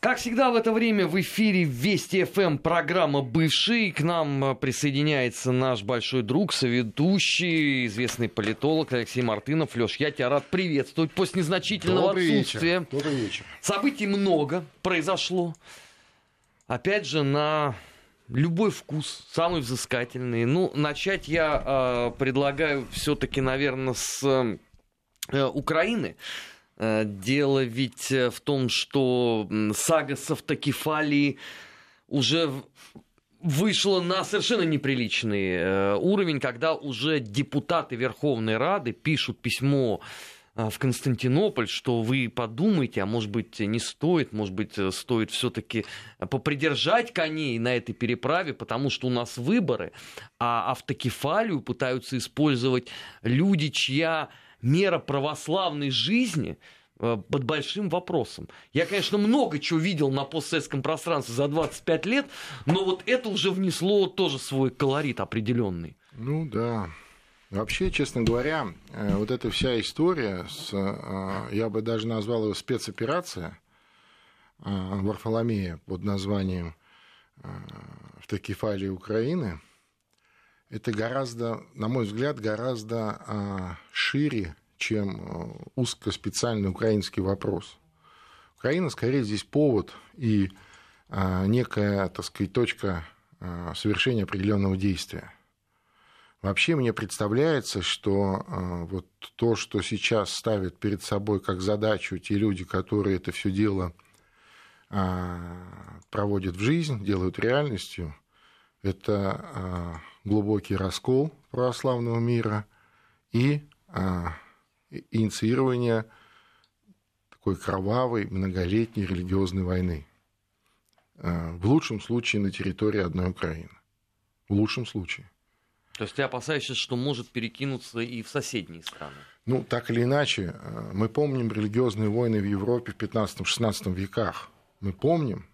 Как всегда в это время в эфире Вести ФМ программа «Бывший». К нам э, присоединяется наш большой друг, соведущий, известный политолог Алексей Мартынов. Леш, я тебя рад приветствовать после незначительного Добрый отсутствия. Вечер. Добрый вечер. Событий много произошло. Опять же, на любой вкус, самый взыскательный. Ну, начать я э, предлагаю все-таки, наверное, с э, Украины. Э, дело ведь э, в том, что сага с уже вышла на совершенно неприличный э, уровень, когда уже депутаты Верховной Рады пишут письмо в Константинополь, что вы подумайте, а может быть не стоит, может быть стоит все-таки попридержать коней на этой переправе, потому что у нас выборы, а автокефалию пытаются использовать люди, чья мера православной жизни э, под большим вопросом. Я, конечно, много чего видел на постсоветском пространстве за 25 лет, но вот это уже внесло тоже свой колорит определенный. Ну да. Вообще, честно говоря, э, вот эта вся история, с, э, я бы даже назвал ее спецоперация Варфоломея под названием «Автокефалия Украины», это гораздо, на мой взгляд, гораздо а, шире, чем а, узкоспециальный украинский вопрос. Украина скорее здесь повод и а, некая, так сказать, точка совершения определенного действия. Вообще мне представляется, что вот то, что сейчас ставят перед собой как задачу те люди, которые это все дело проводят в жизнь, делают реальностью, это глубокий раскол православного мира и а, инициирование такой кровавой многолетней религиозной войны. А, в лучшем случае на территории одной Украины. В лучшем случае. То есть ты опасаешься, что может перекинуться и в соседние страны? Ну, так или иначе, а, мы помним религиозные войны в Европе в 15-16 веках. Мы помним,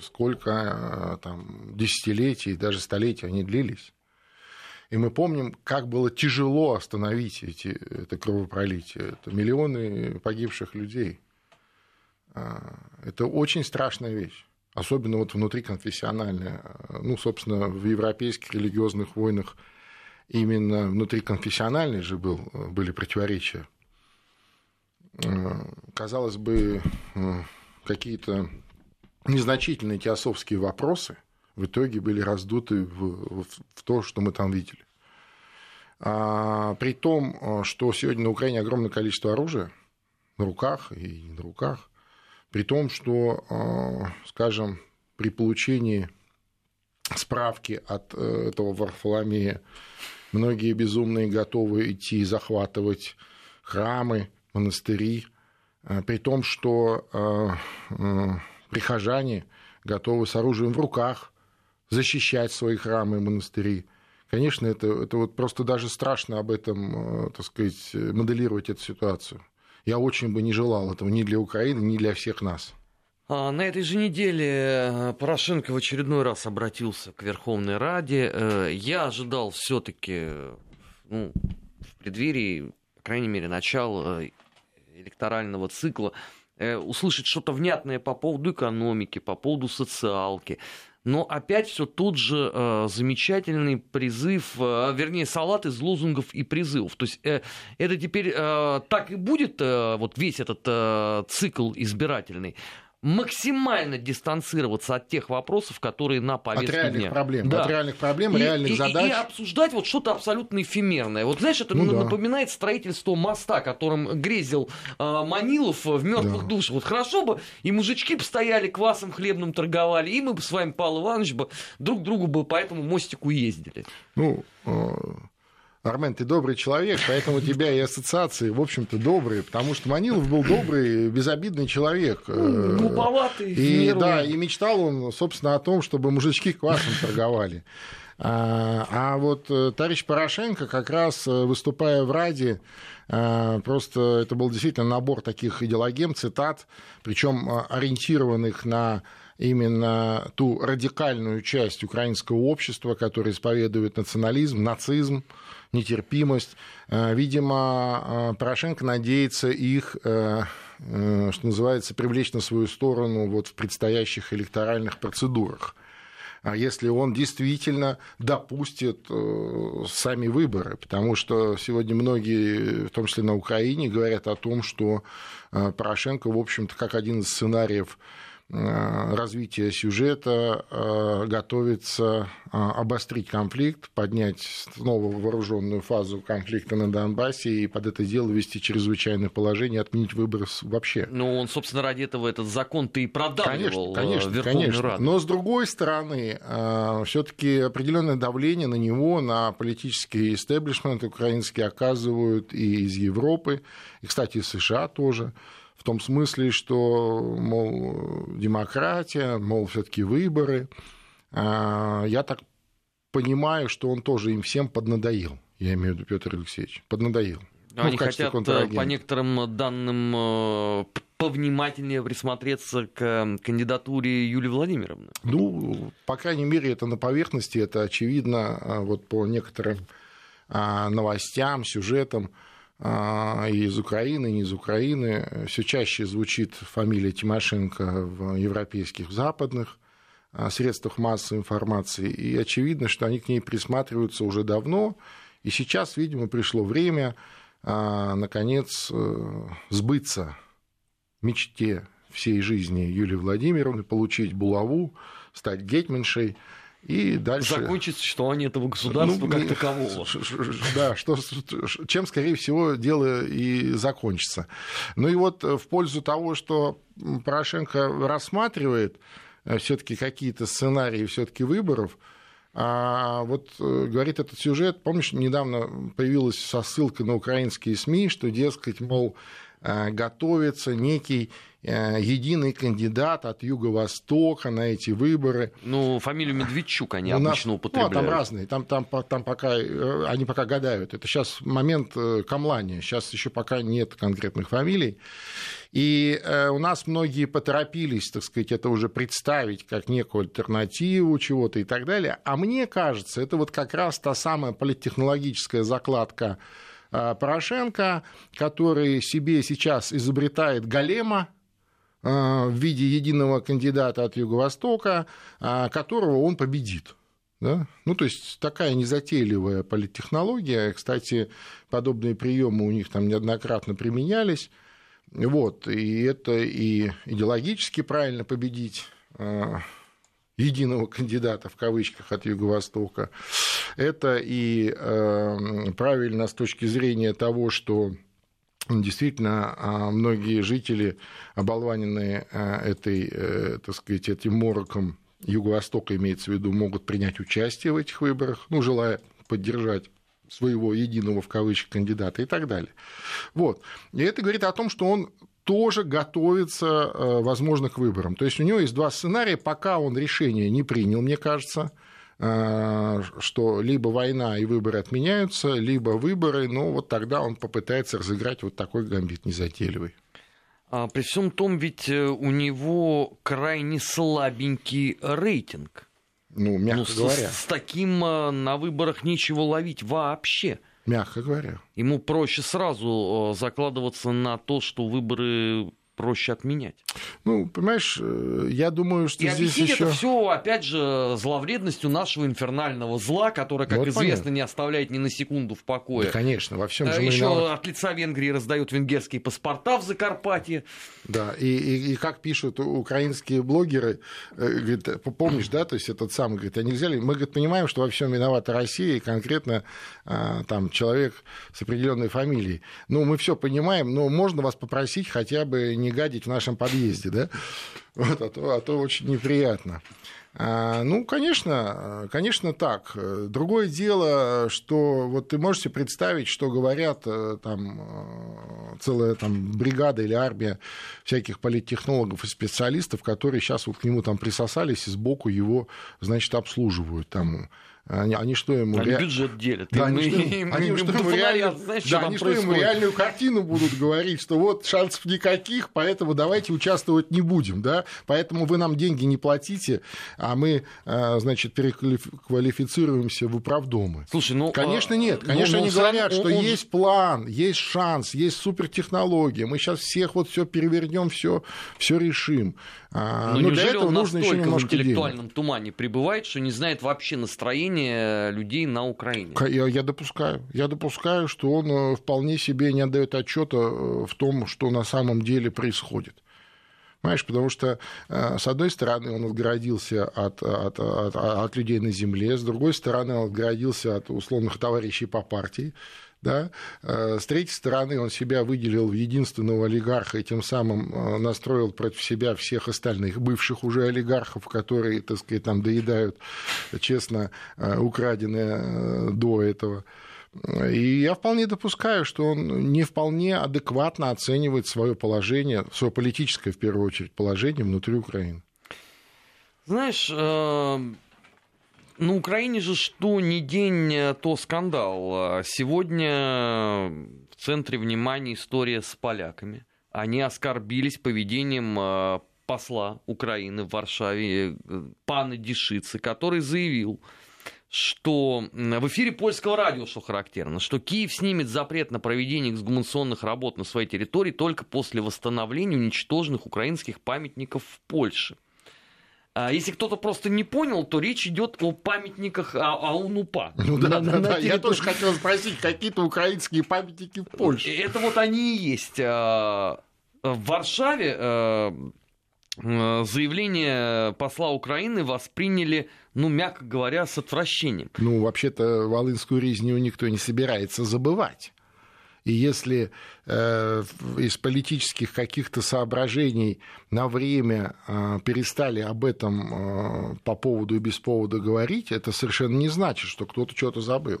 сколько а, там, десятилетий, даже столетий они длились. И мы помним, как было тяжело остановить эти, это кровопролитие. Это миллионы погибших людей. А, это очень страшная вещь. Особенно вот внутриконфессиональная. Ну, собственно, в европейских религиозных войнах именно внутриконфессиональные же был, были противоречия. А, казалось бы, какие-то незначительные теософские вопросы – в итоге были раздуты в, в то, что мы там видели. А, при том, а, что сегодня на Украине огромное количество оружия на руках и не на руках, при том, что, а, скажем, при получении справки от э, этого Варфоломея многие безумные готовы идти захватывать храмы, монастыри, при том, что прихожане готовы с оружием в руках защищать свои храмы и монастыри. Конечно, это, это вот просто даже страшно об этом, э, так сказать, моделировать эту ситуацию. Я очень бы не желал этого ни для Украины, ни для всех нас. А, на этой же неделе э, Порошенко в очередной раз обратился к Верховной Раде. Э, я ожидал все-таки ну, в преддверии, по крайней мере, начала электорального цикла услышать что-то внятное по поводу экономики, по поводу социалки но опять все тот же э, замечательный призыв, э, вернее, салат из лозунгов и призывов. То есть э, это теперь э, так и будет, э, вот весь этот э, цикл избирательный максимально дистанцироваться от тех вопросов, которые на повестке от реальных дня. проблем, да. от реальных проблем, и, реальных и, задач. И, и обсуждать вот что-то абсолютно эфемерное. Вот знаешь, это ну, напоминает да. строительство моста, которым грезил э, Манилов в мертвых да. душах. Вот хорошо бы и мужички бы стояли, квасом хлебным торговали, и мы бы с вами, Павел Иванович, бы друг другу бы по этому мостику ездили. Ну, э, Армен, ты добрый человек, поэтому тебя и ассоциации, в общем-то, добрые, потому что Манилов был добрый, безобидный человек. Ну, глуповатый. И, да, и мечтал он, собственно, о том, чтобы мужички квасом торговали. А, а вот э, товарищ Порошенко как раз э, выступая в Раде, э, просто это был действительно набор таких идеологем, цитат, причем ориентированных на именно ту радикальную часть украинского общества, которая исповедует национализм, нацизм, нетерпимость. Видимо, Порошенко надеется их, что называется, привлечь на свою сторону вот в предстоящих электоральных процедурах. А если он действительно допустит э, сами выборы, потому что сегодня многие, в том числе на Украине, говорят о том, что э, Порошенко, в общем-то, как один из сценариев Э, развития сюжета э, готовится э, обострить конфликт, поднять снова вооруженную фазу конфликта на Донбассе и под это дело ввести чрезвычайное положение, отменить выборы вообще. Ну, он, собственно, ради этого этот закон-то и продавливал конечно, конечно, конечно. Раду. Но, с другой стороны, все таки определенное давление на него, на политический истеблишмент украинский оказывают и из Европы, и, кстати, из США тоже в том смысле, что, мол, демократия, мол, все-таки выборы. А, я так понимаю, что он тоже им всем поднадоел. Я имею в виду Петр Алексеевич. Поднадоел. Ну, Они хотят, э, по некоторым данным, э, повнимательнее присмотреться к кандидатуре Юлии Владимировны. Ну, по крайней мере, это на поверхности, это очевидно а, вот по некоторым а, новостям, сюжетам. А, и из Украины, и не из Украины. Все чаще звучит фамилия Тимошенко в европейских, западных а, средствах массовой информации. И очевидно, что они к ней присматриваются уже давно. И сейчас, видимо, пришло время, а, наконец, э, сбыться мечте всей жизни Юлии Владимировны, получить булаву, стать гетьманшей – и дальше... Закончить существование этого государства ну, как такового. Да, что, чем, скорее всего, дело и закончится. Ну и вот в пользу того, что Порошенко рассматривает э, все-таки какие-то сценарии все-таки выборов, а вот э, говорит этот сюжет, помнишь, недавно появилась со ссылкой на украинские СМИ, что, дескать, мол, э, готовится некий Э, единый кандидат от Юго-Востока на эти выборы. Ну, фамилию Медведчук они У обычно употребляют. Ну, а там разные, там, там, там пока, э, они пока гадают. Это сейчас момент э, камлания, сейчас еще пока нет конкретных фамилий. И у нас многие поторопились, так сказать, это уже представить как некую альтернативу чего-то и так далее. А мне кажется, это вот как раз та самая политтехнологическая закладка Порошенко, который себе сейчас изобретает голема, а, в виде единого кандидата от Юго-Востока, а, которого он победит. Да? Ну, то есть такая незатейливая политтехнология. Кстати, подобные приемы у них там неоднократно применялись. Вот, и это и идеологически правильно победить единого кандидата в кавычках от Юго-Востока. Это и правильно с точки зрения того, что действительно а, многие жители, оболваненные а, этой, э, так сказать, этим мороком Юго-Востока, имеется в виду, могут принять участие в этих выборах, ну, желая поддержать своего единого в кавычках кандидата и так далее. Вот. И это говорит о том, что он тоже готовится, э, возможно, к выборам. То есть у него есть два сценария, пока он решение не принял, мне кажется, Э, что либо война и выборы отменяются, либо выборы, но вот тогда он попытается разыграть вот такой гамбит незатейливый. А при всем том, ведь э, у него крайне слабенький рейтинг. Ну, мягко ну, говоря. С, с таким на выборах нечего ловить вообще. Мягко говоря. Ему проще сразу закладываться на то, что выборы проще отменять. Ну, понимаешь, э, я думаю, что и здесь еще... это все, опять же, зловредностью нашего инфернального зла, которое, как вот известно, понятно. не оставляет ни на секунду в покое. Да, конечно, во всем же Еще виноват... от лица Венгрии раздают венгерские паспорта в Закарпатье. Да, и, и, и как пишут украинские блогеры, э, говорит, помнишь, да, то есть этот самый, говорит, а нельзя ли... Мы, говорит, понимаем, что во всем виновата Россия, и конкретно а, там человек с определенной фамилией. Ну, мы все понимаем, но можно вас попросить хотя бы не не гадить в нашем подъезде, да? Вот, а, то, а то очень неприятно. А, ну, конечно, конечно так. Другое дело, что вот ты можешь себе представить, что говорят э, там э, целая там бригада или армия всяких политтехнологов и специалистов, которые сейчас вот к нему там присосались и сбоку его, значит, обслуживают там Они, они что ему... Они ре... бюджет делят. Да, они, что, им, они, что, ему реально... знаешь, да, они что ему реальную картину будут говорить, что вот шансов никаких, поэтому давайте участвовать не будем, да, поэтому вы нам деньги не платите, а мы, а, значит, переквалифицируемся в управдомы. Слушай, ну... Конечно, нет. Конечно, ну, они ну, говорят, что он... есть план, есть шанс, есть супертехнология, мы сейчас всех вот все перевернем, все, все решим. А, но, но для этого он нужно еще немножко в интеллектуальном денег. тумане пребывает, что не знает вообще настроение людей на Украине. Я, я допускаю. Я допускаю, что он э, вполне себе не отдает отчета э, в том, что на самом деле происходит. Понимаешь, потому что, э, с одной стороны, он отгородился от, от, от, от людей на земле, с другой стороны, он отгородился от условных товарищей по партии, да? Э, с третьей стороны, он себя выделил в единственного олигарха и тем самым э, настроил против себя всех остальных бывших уже олигархов, которые, так сказать, там доедают честно э, украденное до этого. И я вполне допускаю, что он не вполне адекватно оценивает свое положение, свое политическое, в первую очередь, положение внутри Украины. Знаешь, на Украине же что ни день, э, то скандал. Сегодня в центре внимания история с поляками. Они оскорбились поведением э, посла Украины в Варшаве, э, пана Дишицы, который заявил, что в эфире польского радио, что характерно, что Киев снимет запрет на проведение эксгумационных работ на своей территории только после восстановления уничтоженных украинских памятников в Польше. А если кто-то просто не понял, то речь идет о памятниках а, Аунупа. Ну да, да, да. Я тоже хотел спросить, какие-то украинские памятники в Польше. Это вот они и есть. А, в Варшаве заявление посла Украины восприняли, ну, мягко говоря, с отвращением. Ну, вообще-то, Волынскую резню никто не собирается забывать. И если э, из политических каких-то соображений на время э, перестали об этом э, по поводу и без повода говорить, это совершенно не значит, что кто-то что-то забыл.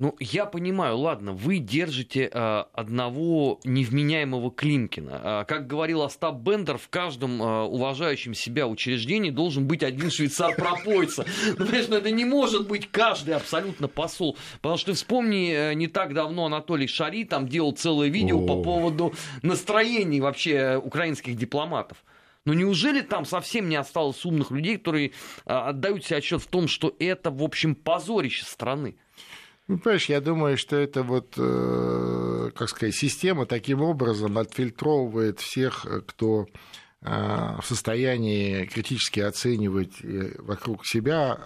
Ну, я понимаю, ладно, вы держите э, одного невменяемого Климкина. Э, как говорил Остап Бендер, в каждом э, уважающем себя учреждении должен быть один швейцар-пропойца. Ну, ну, это не может быть каждый абсолютно посол. Потому что вспомни, э, не так давно Анатолий Шари там делал целое видео по поводу настроений вообще украинских дипломатов. Но неужели там совсем не осталось умных людей, которые отдают себе отчет в том, что это, в общем, позорище страны? Ну, понимаешь, я думаю, что это вот, э, как сказать, система таким образом отфильтровывает всех, кто э, в состоянии критически оценивать э, вокруг себя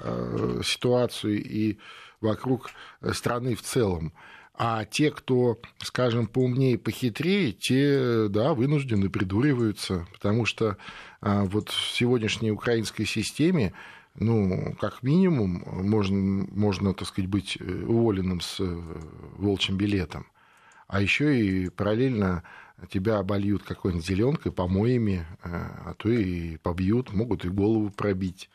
ситуацию и вокруг страны в целом. А те, кто, скажем, поумнее похитрее, те, да, вынуждены придуриваются, потому что вот в сегодняшней украинской системе ну, как минимум, можно, можно, так сказать, быть э, уволенным с э, волчьим билетом. А еще и параллельно тебя обольют какой-нибудь зеленкой, помоями, э, а то и побьют, могут и голову пробить.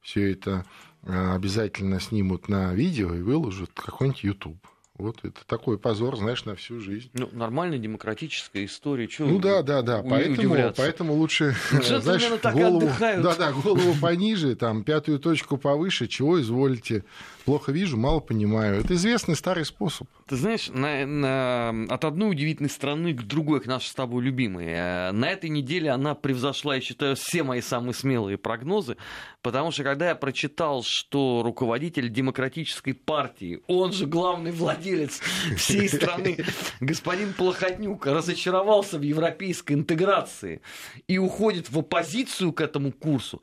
Все это обязательно снимут на видео и выложат какой-нибудь YouTube. Вот это такой позор, знаешь, на всю жизнь. Ну, нормальная демократическая история. Чего ну да, да, да. Поэтому, поэтому лучше, знаешь, голову, да, да, голову пониже, там, пятую точку повыше, чего изволите Плохо вижу, мало понимаю. Это известный старый способ. Ты знаешь, на, на, от одной удивительной страны к другой, к нашей с тобой любимой. Э, на этой неделе она превзошла, я считаю, все мои самые смелые прогнозы, потому что когда я прочитал, что руководитель демократической партии, он же главный владелец всей страны, господин Плохотнюк, разочаровался в европейской интеграции и уходит в оппозицию к этому курсу,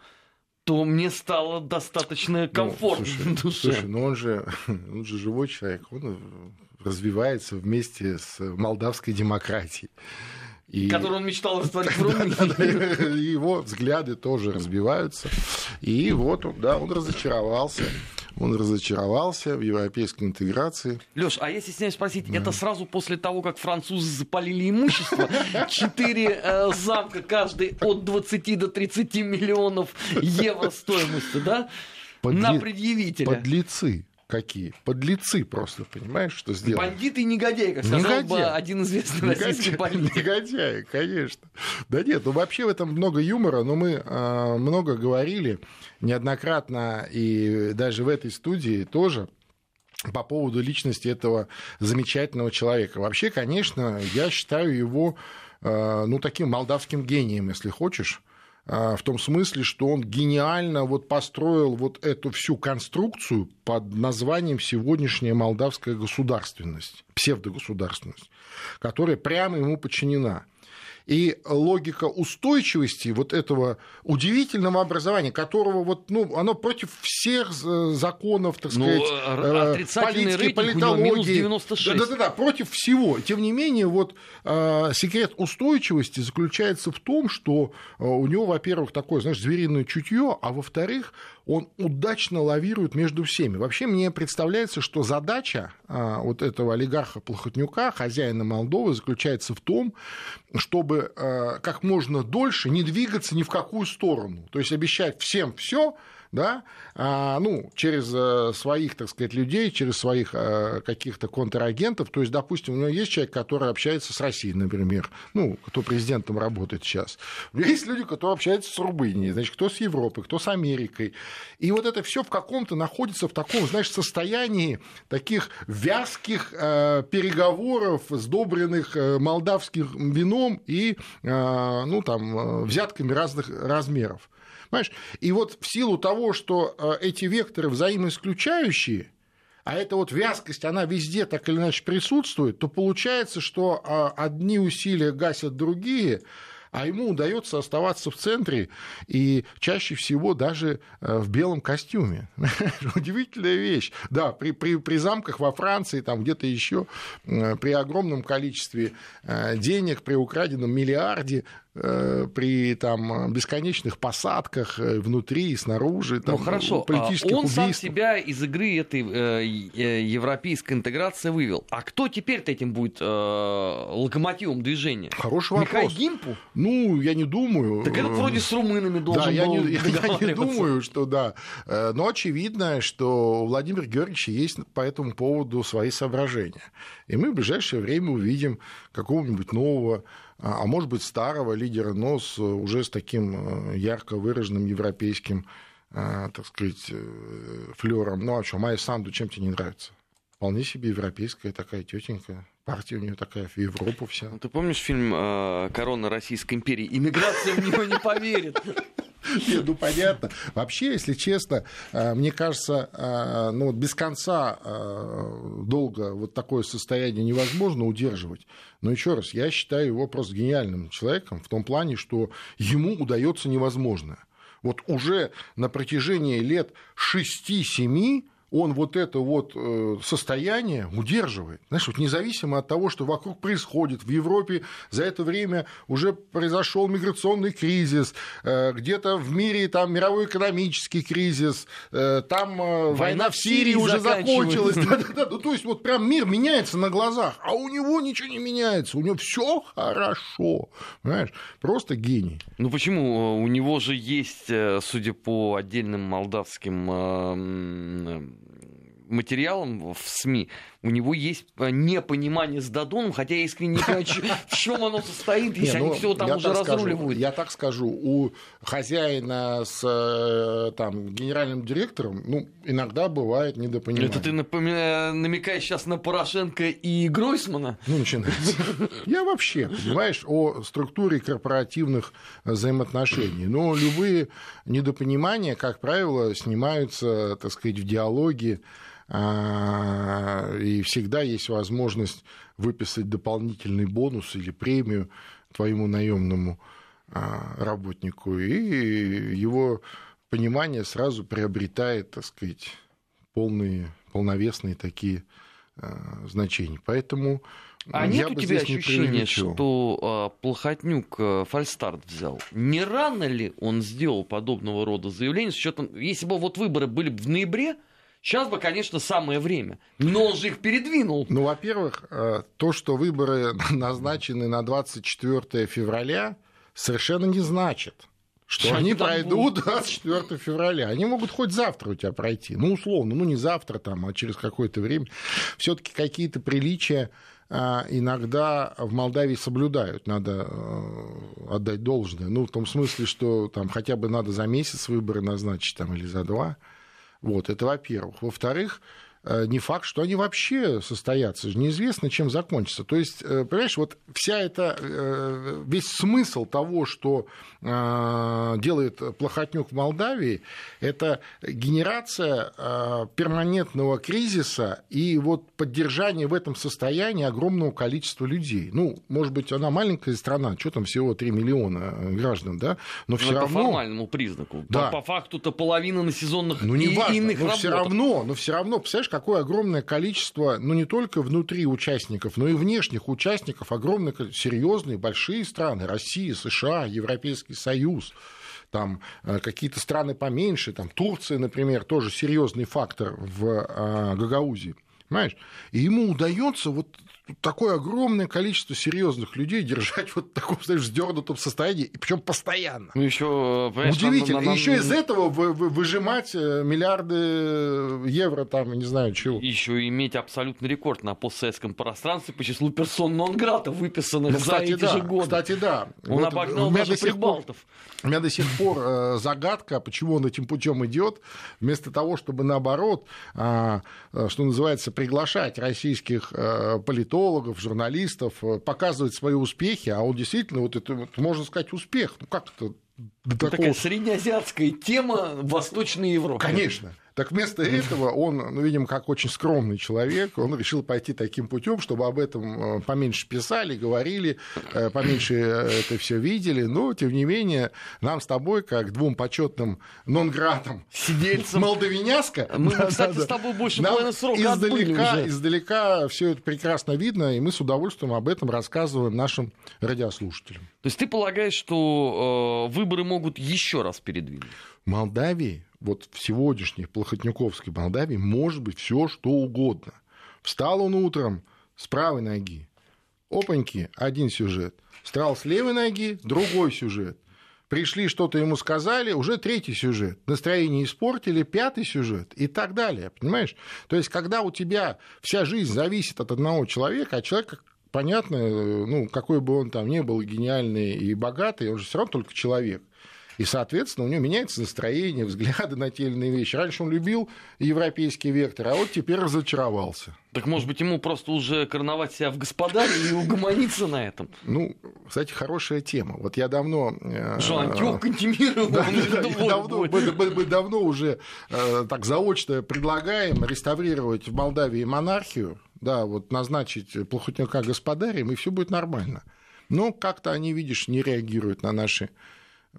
то мне стало достаточно комфортно ну, слушай. Слушай, ну он же, он же живой человек, он развивается вместе с молдавской демократией. И... Который он мечтал растворить в Румынии. Его взгляды тоже разбиваются. И вот он, да, он разочаровался. Он разочаровался в европейской интеграции. Леш, а если стесняюсь спросить, да. это сразу после того, как французы запалили имущество? Четыре э, замка, каждый от 20 до 30 миллионов евро стоимости, да? На предъявителя. Подлецы. Какие? Подлецы просто, понимаешь, что сделали? Бандиты и негодяи, как сказал Негодяи. бы один известный российский Негодяи, политик. негодяи, конечно. Да нет, ну вообще в этом много юмора, но мы э, много говорили неоднократно и даже в этой студии тоже по поводу личности этого замечательного человека. Вообще, конечно, я считаю его э, ну, таким молдавским гением, если хочешь в том смысле, что он гениально вот построил вот эту всю конструкцию под названием сегодняшняя молдавская государственность, псевдогосударственность, которая прямо ему подчинена. И логика устойчивости вот этого удивительного образования, которого вот, ну, оно против всех э, законов, так Ну, сказать, э, отрицательный политики, рейтинг политологии. 96. Да-да-да, против всего. Тем не менее, вот э, секрет устойчивости заключается в том, что э, у него, во-первых, такое, знаешь, звериное чутье, а во-вторых, он удачно лавирует между всеми. Вообще мне представляется, что задача а, вот этого олигарха Плохотнюка, хозяина Молдовы, заключается в том, чтобы а, как можно дольше не двигаться ни в какую сторону. То есть обещать всем все, да, а, ну, через э, своих, так сказать, людей, через своих э, каких-то контрагентов. То есть, допустим, у него есть человек, который общается с Россией, например, ну, кто президентом работает сейчас. Есть люди, которые общаются с Рубынией, значит, кто с Европой, кто с Америкой. И вот это все в каком-то находится в таком, знаешь, состоянии таких вязких э, переговоров, сдобренных э, молдавским вином и, э, ну, там, э, взятками разных размеров. Понимаешь? И вот в силу того, что э, эти векторы взаимоисключающие, а эта вот вязкость, она везде так или иначе присутствует, то получается, что а, одни усилия гасят другие, а ему удается оставаться в центре и чаще всего даже э, в белом костюме. Удивительная вещь. Да, при, при, при замках во Франции, там где-то еще, э, при огромном количестве э, денег, при украденном миллиарде, при там, бесконечных посадках внутри и снаружи, там, ну хорошо, политических он сам убийств. себя из игры этой э, европейской интеграции вывел. А кто теперь-то этим будет э, локомотивом движения? Хороший Михаил вопрос. Гимпу? Ну, я не думаю. Так этот вроде с румынами должен да, я был не, я не договариваться. думаю, что да. Э, Но очевидно, что у Владимира Георгиевича есть по этому поводу свои соображения. И мы в ближайшее время увидим какого-нибудь нового, а а может быть старого лидера, но с, уже с таким э, ярко выраженным европейским, э, так сказать, э, флером. Ну а что, Майя Санду чем тебе не нравится? Вполне себе европейская такая тетенька. Партия у нее такая в Европу вся. Ну, Ты помнишь фильм «Корона Российской империи»? Иммиграция в него не поверит. Нет, ну понятно. Вообще, если честно, э, мне кажется, э, ну, без конца э, долго вот такое состояние невозможно удерживать. Но еще раз, я считаю его просто гениальным человеком в том плане, что ему удается невозможное. Вот уже на протяжении лет 6-7 он вот это вот э, состояние удерживает. Знаешь, вот независимо от того, что вокруг происходит, в Европе за это время уже произошел миграционный кризис, э, где-то в мире там мировой экономический кризис, э, там война, война в Сирии уже закончилась. Ну, то есть вот прям мир меняется на глазах, а у него ничего не меняется, у него все хорошо. Понимаешь? Просто гений. Ну почему? У него же есть, судя по отдельным молдавским материалам в СМИ, у него есть непонимание с Дадоном, хотя я искренне не понимаю, в чем оно состоит, если они ну, все там уже разруливают. Я так скажу, у хозяина с э, там, генеральным директором ну, иногда бывает недопонимание. Это ты намекаешь сейчас на Порошенко и Гройсмана? Ну, начинается. Я вообще, понимаешь, о структуре корпоративных взаимоотношений. Но любые недопонимания, как правило, снимаются, так сказать, в диалоге, и всегда есть возможность выписать дополнительный бонус или премию твоему наемному работнику, и его понимание сразу приобретает, так сказать, полные, полновесные такие значения. Поэтому а нет у тебя ощущения, что э, Плохотнюк э, фальстарт взял? Не рано ли он сделал подобного рода заявление с учетом, если бы вот выборы были бы в ноябре, Сейчас бы, конечно, самое время. Но он же их передвинул. Ну, во-первых, то, что выборы назначены на 24 февраля, совершенно не значит, что Сейчас они пройдут 24 февраля. Они могут хоть завтра у тебя пройти. Ну, условно, ну не завтра там, а через какое-то время. Все-таки какие-то приличия а, иногда в Молдавии соблюдают, надо э, отдать должное. Ну, в том смысле, что там хотя бы надо за месяц выборы назначить там, или за два. Вот, это во-первых. Во-вторых, не факт, что они вообще состоятся. Неизвестно, чем закончится. То есть, э, понимаешь, вот вся эта, э, весь смысл того, что делает Плохотнюк в Молдавии, это генерация перманентного кризиса и вот поддержание в этом состоянии огромного количества людей. Ну, может быть, она маленькая страна, что там всего 3 миллиона граждан, да, но все равно... По формальному признаку. Да. По, по факту-то половина на сезонных ну, не и важно, иных но все равно, но все равно, представляешь, какое огромное количество, ну не только внутри участников, но и внешних участников, огромные, серьезные, большие страны, Россия, США, Европейский Союз, там э, какие-то страны поменьше, там Турция, например, тоже серьезный фактор в э, Гагаузии. Понимаешь? И ему удается вот такое огромное количество серьезных людей держать вот в таком, знаешь, сдернутом состоянии, и причем постоянно. Ну, еще, Удивительно. Нам, нам... И еще из этого выжимать э, миллиарды евро, там, не знаю чего. Еще иметь абсолютный рекорд на постсоветском пространстве по числу персон нон-грата, выписанных ну, кстати, за эти да, же годы. Кстати, да. Он вот обогнал даже прибалтов. У меня до сих пор э, загадка, почему он этим путем идет, вместо того, чтобы наоборот, а, э, что называется, приглашать российских политологов, политологов, журналистов, э, показывать свои успехи, а он действительно, вот это, вот, можно сказать, успех. Ну как это? До такого... Такая среднеазиатская тема Восточной Европе. Конечно. Так вместо этого он, ну, видимо, как очень скромный человек, он решил пойти таким путем, чтобы об этом э, поменьше писали, говорили, э, поменьше это все видели. Но, тем не менее, нам с тобой, как двум почетным нонгратам сидельцам Молдавиняска, мы, да, кстати, да, с тобой больше половины срока издалека, издалека все это прекрасно видно, и мы с удовольствием об этом рассказываем нашим радиослушателям. То есть ты полагаешь, что э, выборы могут еще раз передвинуть? Молдавии вот в сегодняшней Плохотнюковской Молдавии может быть все что угодно. Встал он утром с правой ноги, опаньки, один сюжет. Встал с левой ноги, другой сюжет. Пришли, что-то ему сказали, уже третий сюжет. Настроение испортили, пятый сюжет и так далее. Понимаешь? То есть, когда у тебя вся жизнь зависит от одного человека, а человек, понятно, ну, какой бы он там ни был гениальный и богатый, он же все равно только человек. И, соответственно, у него меняется настроение, взгляды на те или иные вещи. Раньше он любил европейский вектор, а вот теперь разочаровался. Так, может быть, ему просто уже короновать себя в господаре и угомониться на этом? Ну, кстати, хорошая тема. Вот я давно... Э, Что, антиох? Мы давно уже э, так заочно предлагаем реставрировать в Молдавии монархию, да, вот назначить Плохотнюка господарем, и все будет нормально. Но как-то они, видишь, не реагируют на наши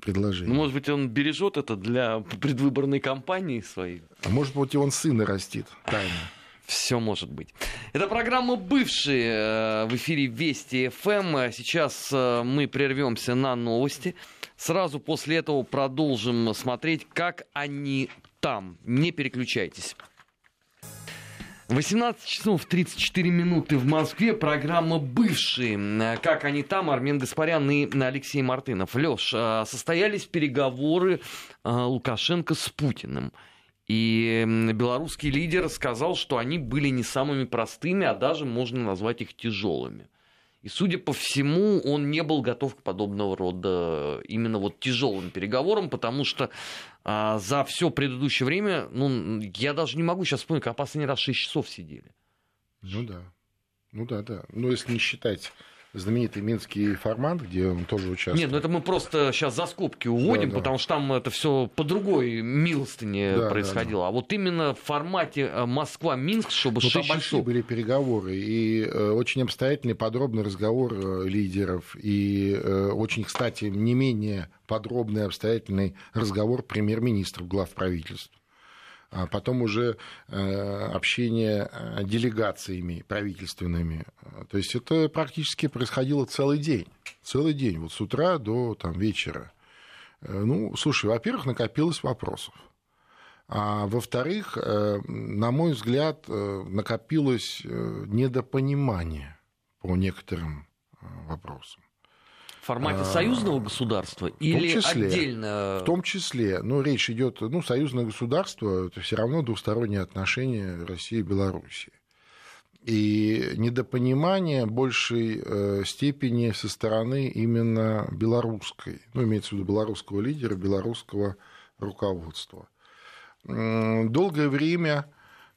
предложение. Ну, может быть, он бережет это для предвыборной кампании своей. А может быть, и он сына растит тайно. Все может быть. Это программа «Бывшие» э, в эфире Вести ФМ. Сейчас э, мы прервемся на новости. Сразу после этого продолжим смотреть, как они там. Не переключайтесь. 18 часов 34 минуты в Москве. Программа «Бывшие». Как они там, Армен Гаспарян и Алексей Мартынов. Леш, а, состоялись переговоры а, Лукашенко с Путиным. И белорусский лидер сказал, что они были не самыми простыми, а даже можно назвать их тяжелыми. И, судя по всему, он не был готов к подобного рода именно вот тяжелым переговорам, потому что а, за все предыдущее время, ну, я даже не могу сейчас вспомнить, как последний раз 6 часов сидели. Ну да. Ну да, да. Но если не считать знаменитый минский формат, где он тоже участвует. Нет, ну это мы просто сейчас за скобки уводим, да, да. потому что там это все по другой милостыне да, происходило. Да, да. А вот именно в формате э, Москва-Минск, чтобы ну, 6 там большие были переговоры, и э, очень обстоятельный, подробный разговор э, лидеров, и очень, кстати, не менее подробный, обстоятельный разговор премьер-министров, глав правительств а потом уже э, общение э, делегациями правительственными. То есть это практически происходило целый день. Целый день, вот с утра до там, вечера. Э, ну, слушай, во-первых, накопилось вопросов. А во-вторых, на мой взгляд, накопилось недопонимание по некоторым вопросам. В формате а, союзного государства или числе, отдельно? В том числе. Ну, речь идет, ну, союзное государство, это все равно двусторонние отношения России и Белоруссии. И недопонимание большей э, степени со стороны именно белорусской, ну, имеется в виду белорусского лидера, белорусского руководства. Долгое время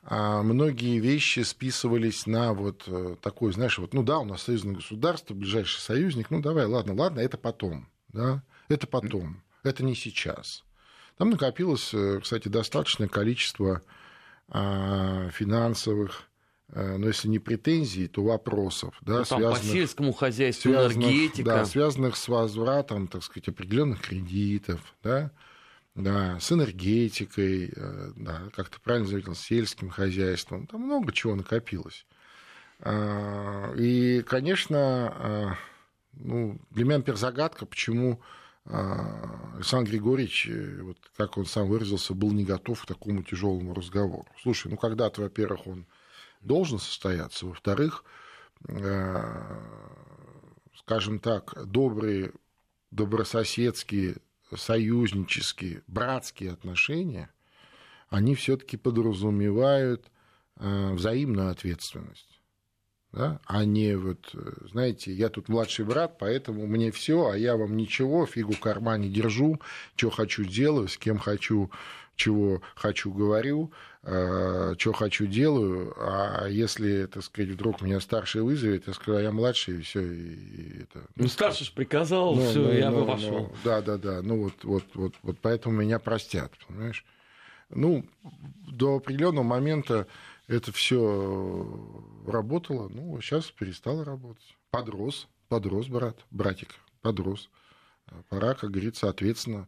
а многие вещи списывались на вот э, такой, знаешь, вот, ну да, у нас союзное государство, ближайший союзник, ну давай, ладно, ладно, это потом, да, это потом, это не сейчас. Там накопилось, э, кстати, достаточное количество а, финансовых, э, но если не претензий, то вопросов, да, ну, связанных, по сельскому хозяйству, связанных, энергетика. Да, связанных с возвратом, так сказать, определенных кредитов, да, да, с энергетикой, э, да, как ты правильно заметил, с сельским хозяйством. Там много чего накопилось. А, и, конечно, а, ну, для меня, например, загадка, почему а, Александр Григорьевич, э, вот как он сам выразился, был не готов к такому тяжелому разговору. Слушай, ну когда-то, во-первых, он должен состояться, во-вторых, скажем так, добрые, добрососедские союзнические, братские отношения, они все-таки подразумевают э, взаимную ответственность. Да? а не вот, э, знаете, я тут младший брат, поэтому мне все, а я вам ничего, фигу в кармане держу, что хочу делаю, с кем хочу чего хочу говорю, э, что хочу делаю, а если, так сказать, вдруг меня старший вызовет, я скажу, а я младший, и все. И это... Ну, старший же приказал, ну, все, ну, я ну, бы пошел. Ну, да, да, да. Ну, вот, вот, вот, вот поэтому меня простят, понимаешь? Ну, до определенного момента это все работало, ну, сейчас перестало работать. Подрос, подрос брат, братик, подрос. Пора, как говорится, ответственно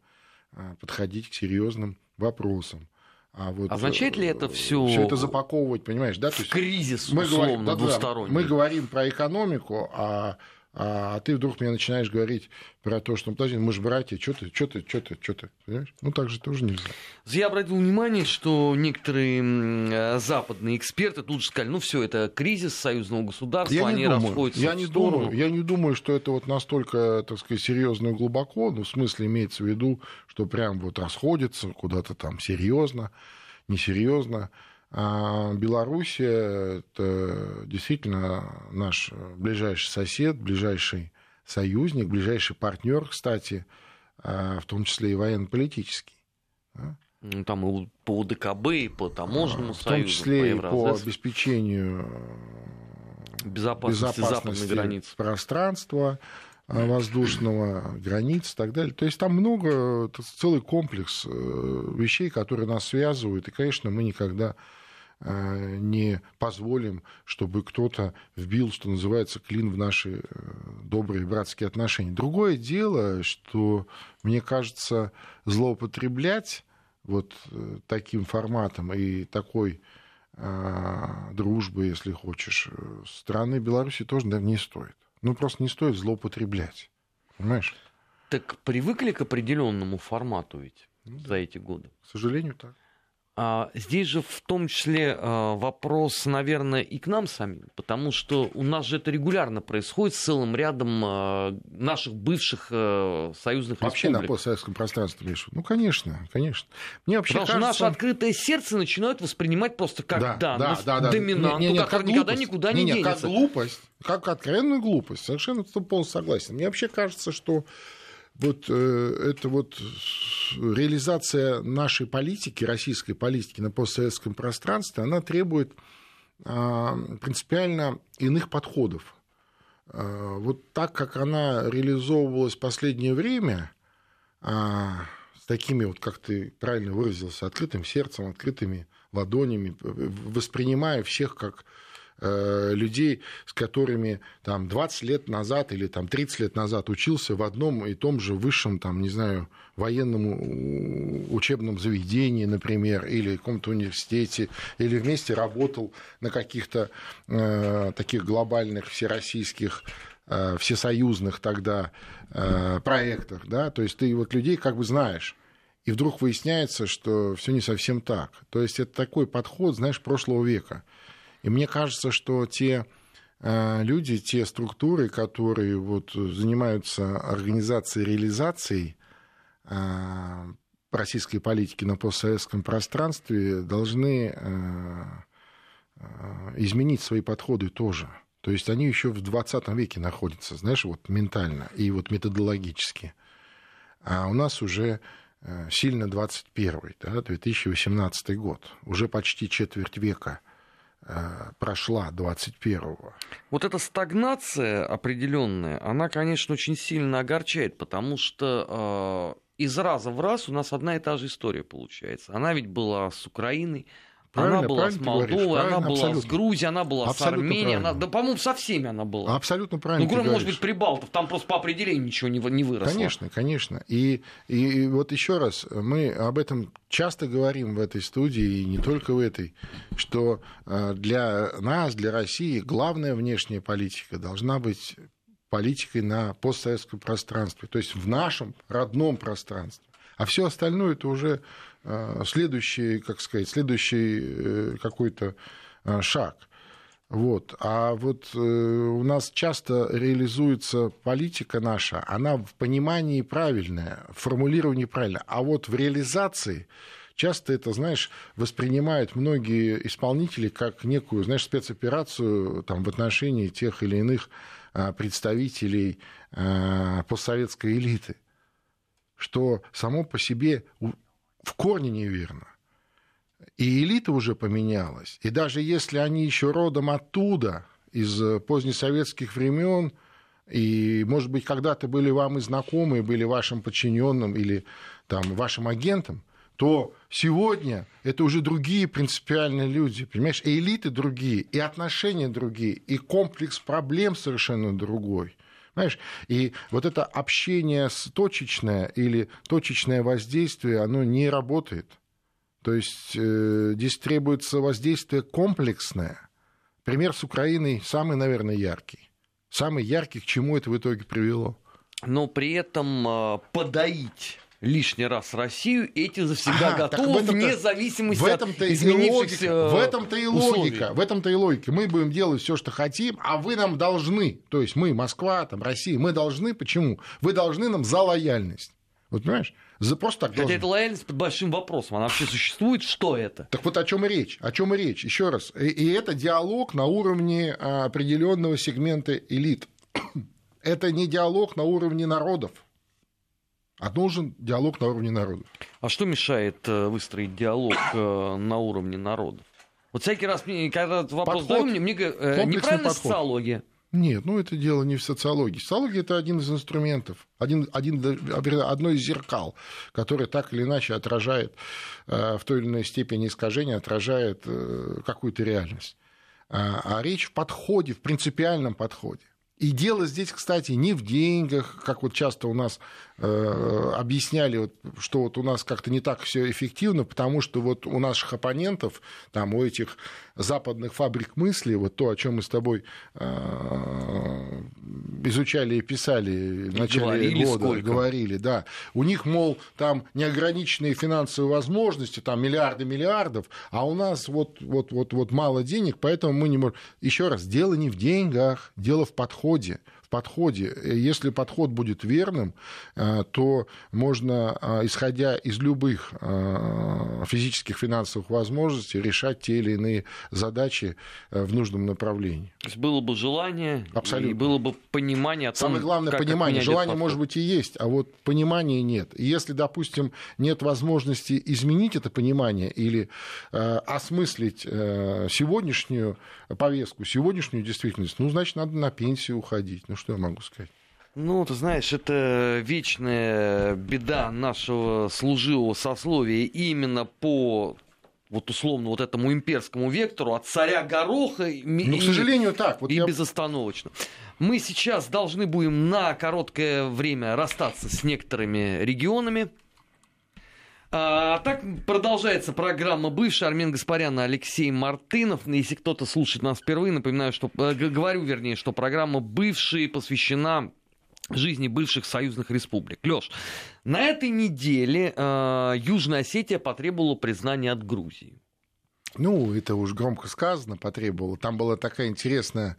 э, подходить к серьезным вопросам. А вот, Означает ли это э, все? Все это запаковывать, понимаешь, да? То есть кризис мы условно говорим, да, двусторонний. Мы говорим про экономику, а а ты вдруг мне начинаешь говорить про то, что, подожди, мы же братья, что ты, что ты, что ты, что ты, понимаешь? Ну, так же тоже нельзя. Я обратил внимание, что некоторые э, западные эксперты тут же сказали, ну, все, это кризис союзного государства, я они думаю, расходятся я не сторону. Думаю, я не думаю, что это вот настолько, так сказать, серьезно и глубоко, ну, в смысле имеется в виду, что прям вот расходятся куда-то там серьезно, несерьезно. А Белоруссия – это действительно наш ближайший сосед, ближайший союзник, ближайший партнер, кстати, а, в том числе и военно-политический. Ну, там и по УДКБ, и по таможенному в союзу, в том числе по и по обеспечению безопасности, безопасности западной границы. пространства а, воздушного, границ и так далее. То есть там много, целый комплекс э, вещей, которые нас связывают. И, конечно, мы никогда Э, не позволим, чтобы кто-то вбил, что называется, клин в наши э, добрые братские отношения. Другое дело, что, мне кажется, злоупотреблять вот э, таким форматом и такой дружбы, если хочешь, страны Беларуси тоже, наверное, не стоит. Ну, просто не стоит злоупотреблять. Понимаешь? Так привыкли к определенному формату ведь ну, за эти годы? К сожалению, так. А, здесь же в том числе а, вопрос, наверное, и к нам самим, потому что у нас же это регулярно происходит с целым рядом а, наших бывших союзных вообще республик. на постсоветском пространстве, Миша. Ну, конечно, конечно. Мне вообще Потому кажется... что наше открытое серце начинают воспринимать просто как да, да, да, да, да. доминанту, не, не, не, как никогда никуда не, не, не денется. Как глупость, как откровенную глупость. Совершенно полностью согласен. Мне вообще кажется, что вот э, это вот реализация нашей политики, российской политики на постсоветском пространстве, она требует а, принципиально иных подходов. А, вот так, как она реализовывалась в последнее время, а, с такими, вот, как ты правильно выразился, открытым сердцем, открытыми ладонями, воспринимая всех как людей, с которыми там 20 лет назад или там 30 лет назад учился в одном и том же высшем, там, не знаю, военном учебном заведении, например, или в каком-то университете, или вместе работал на каких-то э, таких глобальных всероссийских э, всесоюзных тогда э, проектах, да, то есть ты вот людей как бы знаешь, и вдруг выясняется, что все не совсем так. То есть это такой подход, знаешь, прошлого века – и мне кажется, что те э, люди, те структуры, которые вот занимаются организацией, реализацией э, российской политики на постсоветском пространстве, должны изменить свои подходы тоже. То есть они еще в 20 веке находятся, знаешь, вот ментально и вот методологически. А у нас уже сильно 21 да, 2018 год, уже почти четверть века Э, прошла 21-го. Вот эта стагнация определенная, она, конечно, очень сильно огорчает, потому что э, из раза в раз у нас одна и та же история получается. Она ведь была с Украиной, Правильно, она была с Молдовой, она была абсолютно. с Грузией, она была абсолютно с Арменией, она, да, по-моему, со всеми она была. Абсолютно правильно. Ну, кроме, может быть, Прибалтов, там просто по определению ничего не, не выросло. Конечно, конечно. И, и, вот еще раз, мы об этом часто говорим в этой студии, и не только в этой, что э, для нас, для России, главная внешняя политика должна быть политикой на постсоветском пространстве, то есть в нашем родном пространстве. А все остальное это уже следующий, как сказать, следующий э, какой-то э, шаг. Вот. А вот у нас часто реализуется политика наша, она в понимании правильная, в формулировании правильная, а вот в реализации часто это, знаешь, воспринимают многие исполнители как некую, знаешь, спецоперацию там, в отношении тех или иных представителей постсоветской элиты, что само по себе в корне неверно. И элита уже поменялась. И даже если они еще родом оттуда, из позднесоветских времен, и, может быть, когда-то были вам и знакомы, были вашим подчиненным или там, вашим агентом, то сегодня это уже другие принципиальные люди, понимаешь, и элиты другие, и отношения другие, и комплекс проблем совершенно другой. Понимаешь? И вот это общение с точечное или точечное воздействие, оно не работает. То есть э, здесь требуется воздействие комплексное. Пример с Украиной самый, наверное, яркий. Самый яркий, к чему это в итоге привело. Но при этом э, подоить лишний раз Россию, эти завсегда ага, готовы, вне зависимости в этом-то от изменившихся логика, В этом-то и логика. В этом-то и логика. Мы будем делать все, что хотим, а вы нам должны. То есть мы, Москва, там, Россия, мы должны. Почему? Вы должны нам за лояльность. Вот понимаешь? За просто так Хотя должен. эта лояльность под большим вопросом. Она вообще существует? Что это? Так вот о чем и речь. О чем и речь. Еще раз. И, и это диалог на уровне а, определенного сегмента элит. это не диалог на уровне народов. А нужен диалог на уровне народов. А что мешает э, выстроить диалог э, на уровне народов? Вот всякий раз, когда этот вопрос подход, задаю, мне, мне э, неправильно подход. социология. Нет, ну это дело не в социологии. Социология это один из инструментов, один, один, одно из зеркал, которое так или иначе отражает в той или иной степени искажения, отражает какую-то реальность. А, а речь в подходе, в принципиальном подходе. И дело здесь, кстати, не в деньгах, как вот часто у нас э, объясняли, вот, что вот у нас как-то не так все эффективно, потому что вот у наших оппонентов, там, у этих западных фабрик мысли, вот то, о чем мы с тобой э, изучали и писали в начале говорили года, сколько? говорили, да, у них, мол, там неограниченные финансовые возможности, там миллиарды миллиардов, а у нас вот, вот, вот, вот мало денег, поэтому мы не можем... Еще раз, дело не в деньгах, дело в подходе в подходе. Если подход будет верным, э, то можно, э, исходя из любых э, физических финансовых возможностей, решать те или иные задачи в нужном направлении. То есть было бы желание Абсолютно. и было бы понимание о том, Самое главное как понимание. Желание, может быть, и есть, а вот понимания нет. И если, допустим, нет возможности изменить это понимание или э, осмыслить э, сегодняшнюю повестку, сегодняшнюю действительность, ну, значит, надо на пенсию уходить. Ну, что я могу сказать? Ну, ты знаешь, это вечная беда нашего служивого сословия именно по вот условно вот этому имперскому вектору от царя Гороха ну, и, к сожалению, так. Вот и я... безостановочно. Мы сейчас должны будем на короткое время расстаться с некоторыми регионами. А, так продолжается программа «Бывший» Армен Гаспарян Алексей Мартынов. Если кто-то слушает нас впервые, напоминаю, что э, говорю, вернее, что программа «Бывший» посвящена жизни бывших союзных республик. Леш, на этой неделе э, Южная Осетия потребовала признания от Грузии. Ну, это уж громко сказано, потребовала. Там была такая интересная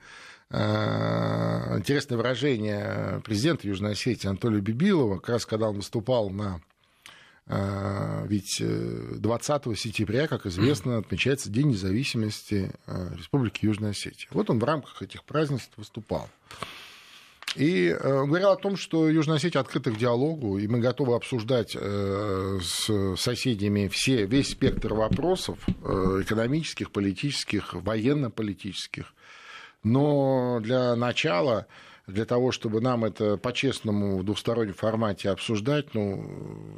интересное выражение президента Южной Осетии Анатолия Бибилова, как раз когда он выступал на ведь 20 сентября, как известно, отмечается День независимости Республики Южная Осетия. Вот он в рамках этих празднеств выступал. И э, говорил о том, что Южная Осетия открыта к диалогу, и мы готовы обсуждать э, с соседями все, весь спектр вопросов э, экономических, политических, военно-политических. Но для начала, для того, чтобы нам это по-честному в двустороннем формате обсуждать, ну,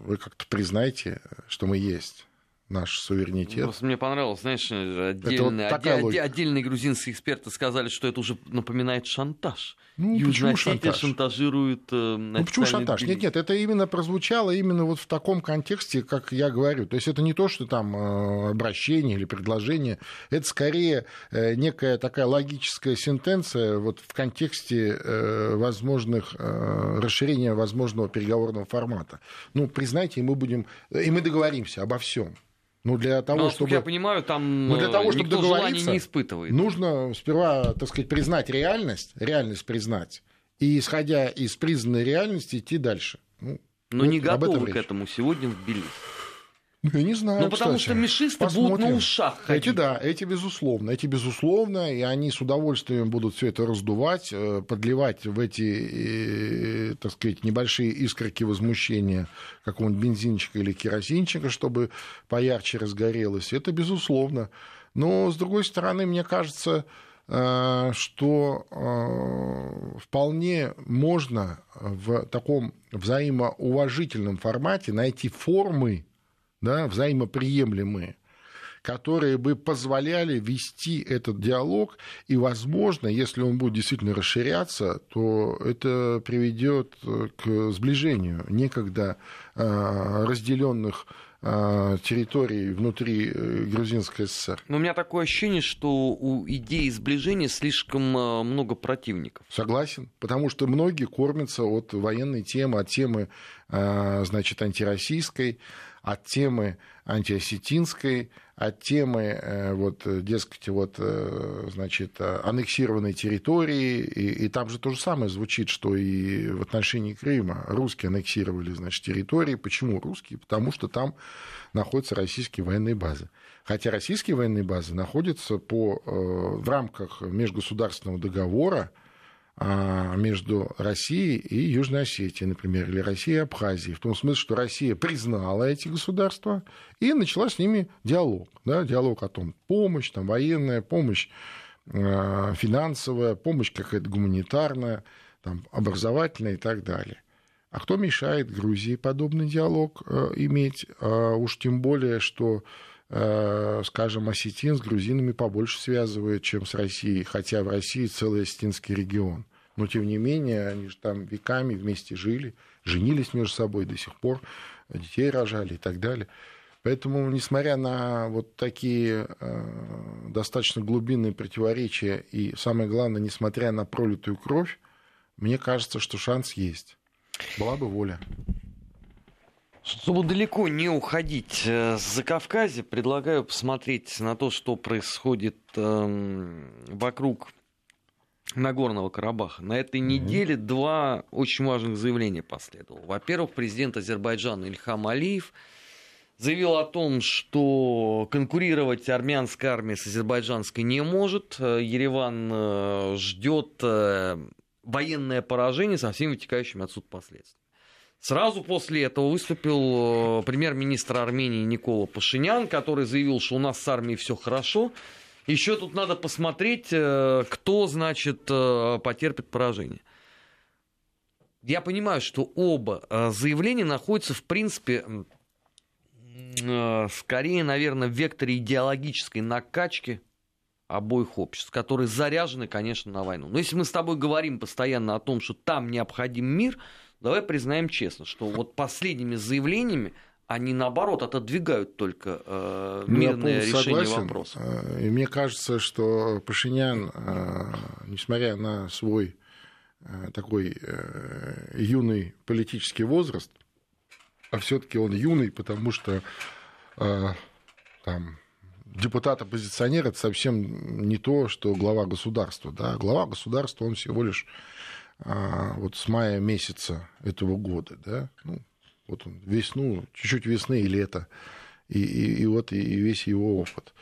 вы как-то признайте, что мы есть наш суверенитет. Просто мне понравилось, знаешь, отдельные, вот отдель, отдельные грузинские эксперты сказали, что это уже напоминает шантаж. Ну, Южная почему шантаж? шантажирует э, Ну, почему шантаж? Нет, нет, это именно прозвучало именно вот в таком контексте, как я говорю. То есть это не то, что там э, обращение или предложение, это скорее э, некая такая логическая сентенция вот в контексте э, возможных э, расширения возможного переговорного формата. Ну, признайте, и мы будем, и мы договоримся обо всем. Ну, для того, Но, чтобы... я понимаю, там ну, для того, чтобы никто желания не испытывает. Нужно сперва, так сказать, признать реальность, реальность признать, и, исходя из признанной реальности, идти дальше. Ну, Но вот не готовы к этому сегодня в Тбилиси. Ну, я не знаю. Ну, потому что мешисты Посмотрим. будут на ушах ходить. Эти, да, эти безусловно. Эти безусловно, и они с удовольствием будут все это раздувать, э, подливать в эти, э, так сказать, небольшие искорки возмущения какого-нибудь бензинчика или керосинчика, чтобы поярче разгорелось. Это безусловно. Но, с другой стороны, мне кажется, э, что вполне можно в таком взаимоуважительном формате найти формы, да, взаимоприемлемые, которые бы позволяли вести этот диалог, и, возможно, если он будет действительно расширяться, то это приведет к сближению некогда а, разделенных а, территорий внутри э, Грузинской ССР. Но у меня такое ощущение, что у идеи сближения слишком много противников. Согласен, потому что многие кормятся от военной темы, от темы, значит, антироссийской, от темы антиосетинской, от темы, э, вот, дескать, вот, э, значит, аннексированной территории, и, и там же то же самое звучит, что и в отношении Крыма. Русские аннексировали, значит, территории. Почему русские? Потому что там находятся российские военные базы. Хотя российские военные базы находятся по, э, в рамках межгосударственного договора, между Россией и Южной Осетией, например, или Россией и Абхазией, в том смысле, что Россия признала эти государства и начала с ними диалог. Да, диалог о том, помощь, там, военная помощь, а, финансовая, помощь какая-то гуманитарная, там, образовательная и так далее. А кто мешает Грузии подобный диалог э, иметь? А уж тем более, что э, скажем, осетин с грузинами побольше связывает, чем с Россией, хотя в России целый осетинский регион но тем не менее они же там веками вместе жили, женились между собой до сих пор, детей рожали и так далее. Поэтому, несмотря на вот такие э, достаточно глубинные противоречия и, самое главное, несмотря на пролитую кровь, мне кажется, что шанс есть. Была бы воля. Чтобы далеко не уходить э, с Закавказья, предлагаю посмотреть на то, что происходит э, вокруг Нагорного Карабаха. На этой неделе два очень важных заявления последовало. Во-первых, президент Азербайджана Ильхам Алиев заявил о том, что конкурировать армянская армия с азербайджанской не может. Ереван э, ждет э, военное поражение со всеми вытекающими отсюда последствиями. Сразу после этого выступил э, премьер-министр Армении Никола Пашинян, который заявил, что у нас с армией все хорошо, еще тут надо посмотреть, э, кто, значит, э, потерпит поражение. Я понимаю, что оба э, заявления находятся, в принципе, скорее, наверное, в векторе идеологической накачки обоих обществ, которые заряжены, конечно, на войну. Но если мы с тобой говорим постоянно о том, что там необходим мир, давай признаем честно, что вот последними заявлениями они наоборот отодвигают только э, ну, мирное решение согласен. вопроса. Э, и мне кажется, что Пашинян, э, несмотря на свой э, такой юный политический возраст, а все-таки он юный, потому что там депутат-оппозиционер это совсем не то, что глава государства. Да? Глава государства, он всего лишь а, вот с мая месяца этого года, да, ну, вот он весну, чуть-чуть весны и лето, и, и, и вот и весь его опыт.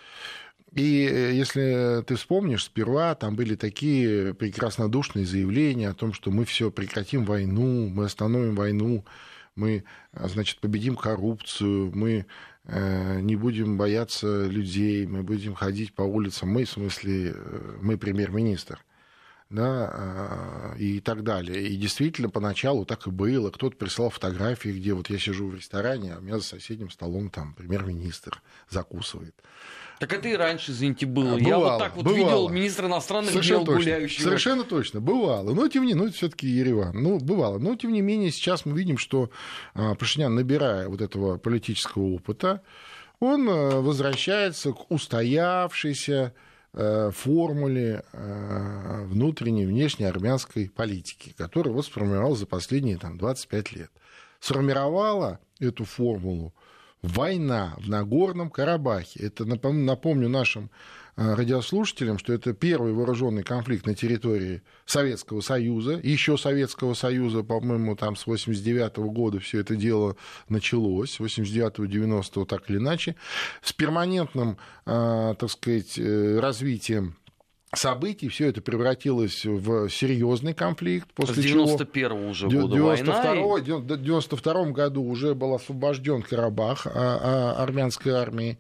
И э, если ты вспомнишь, сперва там были такие прекраснодушные заявления о том, что мы все прекратим войну, мы остановим войну, мы, значит, победим коррупцию, мы э, не будем бояться людей, мы будем ходить по улицам, мы, в смысле, э, мы премьер-министр да, а, и так далее. И действительно, поначалу так и было. Кто-то прислал фотографии, где вот я сижу в ресторане, а у меня за соседним столом там премьер-министр закусывает. Так это и раньше, извините, было. Бывало, я вот так вот бывало. видел министра иностранных Совершенно дел точно. гуляющего. Совершенно точно, бывало. Но тем не менее, ну, это все-таки Ереван. Ну, бывало. Но тем не менее, сейчас мы видим, что а, Пашинян, набирая вот этого политического опыта, он а, возвращается к устоявшейся Э, формуле э, внутренней внешней армянской политики, которую вот сформировал за последние там, 25 лет. Сформировала эту формулу война в Нагорном Карабахе. Это, напомню нашим Э, радиослушателям, что это первый вооруженный конфликт на территории Советского Союза, еще Советского Союза, по-моему, там с 89 -го года все это дело началось, 89-90 так или иначе, с перманентным, э, так сказать, э, развитием событий все это превратилось в серьезный конфликт. После С 91 уже года 92 война. В 92 году уже был освобожден Карабах а, а, армянской армией.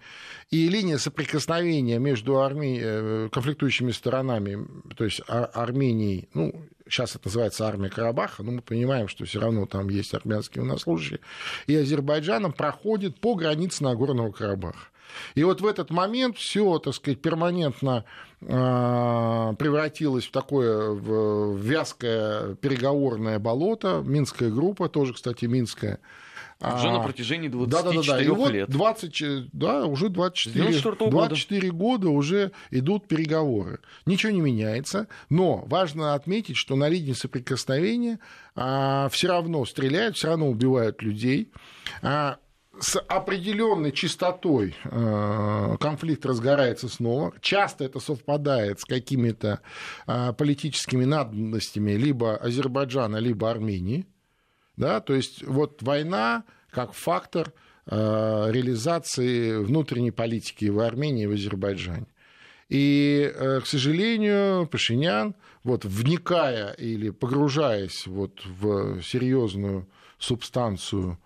И линия соприкосновения между армией, э, конфликтующими сторонами, то есть Арменией, ну, сейчас это называется армия Карабаха, но мы понимаем, что все равно там есть армянские военнослужащие, и Азербайджаном проходит по границе Нагорного Карабаха. И вот в этот момент все, так сказать, перманентно а, превратилось в такое в вязкое переговорное болото. Минская группа, тоже, кстати, минская, уже а, на протяжении 24 да, да, да, да. Вот лет. 20, да, уже 24, 24 года. года уже идут переговоры. Ничего не меняется, но важно отметить, что на линии соприкосновения а, все равно стреляют, все равно убивают людей. А, с определенной частотой э, конфликт разгорается снова. Часто это совпадает с какими-то э, политическими надобностями либо Азербайджана, либо Армении. Да? То есть вот война как фактор э, реализации внутренней политики в Армении и в Азербайджане. И, к сожалению, Пашинян, вот, вникая или погружаясь вот в серьезную субстанцию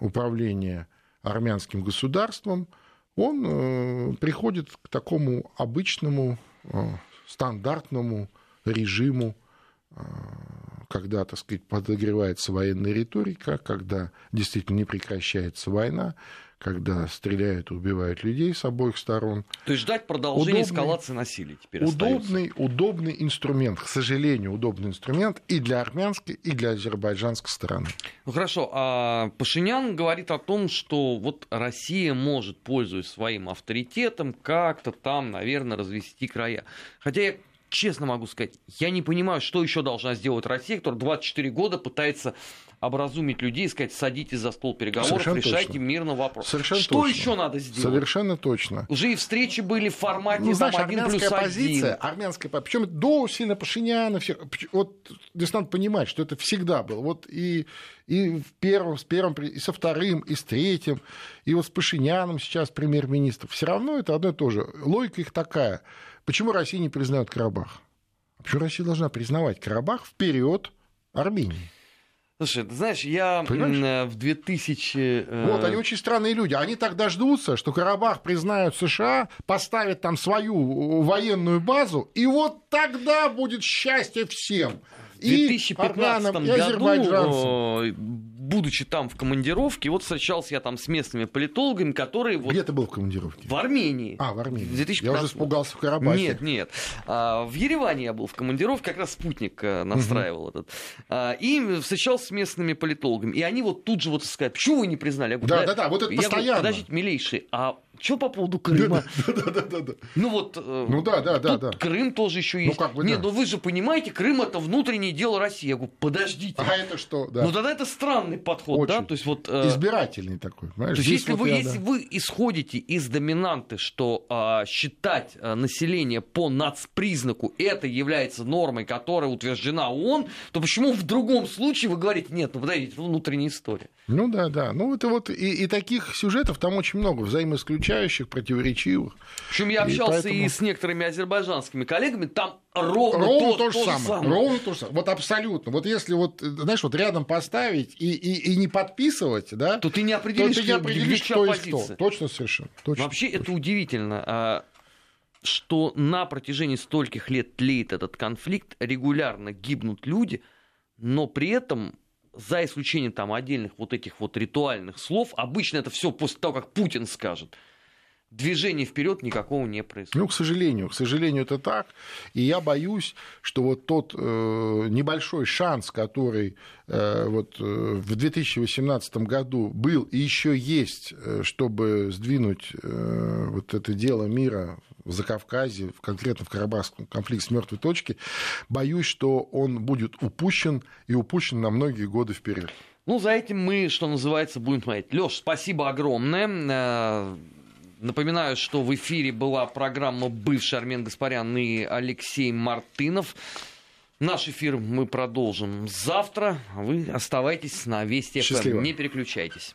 управления армянским государством, он э, приходит к такому обычному, э, стандартному режиму, когда, так сказать, подогревается военная риторика, когда действительно не прекращается война, когда стреляют и убивают людей с обоих сторон. То есть ждать продолжения удобный, эскалации насилия теперь удобный, остается. удобный инструмент, к сожалению, удобный инструмент и для армянской, и для азербайджанской стороны. Ну хорошо, а Пашинян говорит о том, что вот Россия может, пользуясь своим авторитетом, как-то там, наверное, развести края. Хотя я честно могу сказать, я не понимаю, что еще должна сделать Россия, которая 24 года пытается образумить людей и сказать, садитесь за стол переговоров, Совершенно решайте точно. мирно вопрос. Совершенно что точно. еще надо сделать? Совершенно точно. Уже и встречи были в формате ну, знаешь, там, 1 плюс 1. позиция, армянская причем до сильно Пашиняна, все, вот здесь надо понимать, что это всегда было. Вот и, и в первом, с первым, и со вторым, и с третьим, и вот с Пашиняном сейчас премьер-министр. Все равно это одно и то же. Логика их такая. Почему Россия не признает Карабах? Почему Россия должна признавать Карабах вперед Армении? Слушай, ты знаешь, я Понимаешь? Э, в 2000... Э, вот, они очень странные люди. Они так дождутся, что Карабах признают США, поставят там свою военную базу, и вот тогда будет счастье всем. В 2015 и году, будучи там в командировке, вот встречался я там с местными политологами, которые... Вот... Где ты был в командировке? В Армении. А, в Армении. 2015... Я уже испугался в Карабахе. Нет, нет. А, в Ереване я был в командировке, как раз спутник э, настраивал угу. этот. А, и встречался с местными политологами. И они вот тут же вот сказали, почему вы не признали? Я говорю, да, да, да, вот это я постоянно. Говорю, подождите, милейший, а Что по поводу Крыма? Да, да, да, да, да. Ну вот, э, Ну да, да, да, да. Крым тоже еще Ну, есть. как бы Нет, да. ну вы же понимаете, Крым это внутреннее дело России. Я говорю, подождите. А это что? Да. Ну тогда это странный подход, да? Очень. То есть вот... э, Избирательный такой, понимаешь? То есть, если, вот вы, я, если да. вы исходите из доминанты, что а, считать а, население по нацпризнаку это является нормой, которая утверждена ООН, то почему в другом случае вы говорите, нет, ну подождите, это внутренняя история. Ну да, да. Ну это вот и, и таких сюжетов там очень много, взаимоисключающих, противоречивых. Причем я И общался и, поэтому- с некоторыми азербайджанскими коллегами, там ровно, Ровно то, то, же то самое. Ровно то же самое. Вот абсолютно. Вот если вот, знаешь, вот рядом поставить и, и, и не подписывать, да, то ты не то определишь, ты не определишь, есть кто. позиция. Точно совершенно. Точно, Вообще это точно. удивительно, а, что на протяжении стольких лет тлеет этот конфликт, регулярно гибнут люди, но при этом за исключением там отдельных вот этих вот ритуальных слов, обычно это все после того, как Путин скажет, движения вперед никакого не происходит. Ну, к сожалению, к сожалению, это так. И я боюсь, что вот тот э, небольшой шанс, который э, вот, э, в 2018 году был и еще есть, э, чтобы сдвинуть э, вот это дело мира в Закавказье, конкретно в Карабахском конфликте с мертвой точки, боюсь, что он будет упущен и упущен на многие годы вперед. Ну, за этим мы, что называется, будем смотреть. Леш, спасибо огромное. Напоминаю, что в эфире была программа «Бывший Армен Гаспарян» и Алексей Мартынов. Наш эфир мы продолжим завтра. Вы оставайтесь на Вести ФМ. Счастливо. Не переключайтесь.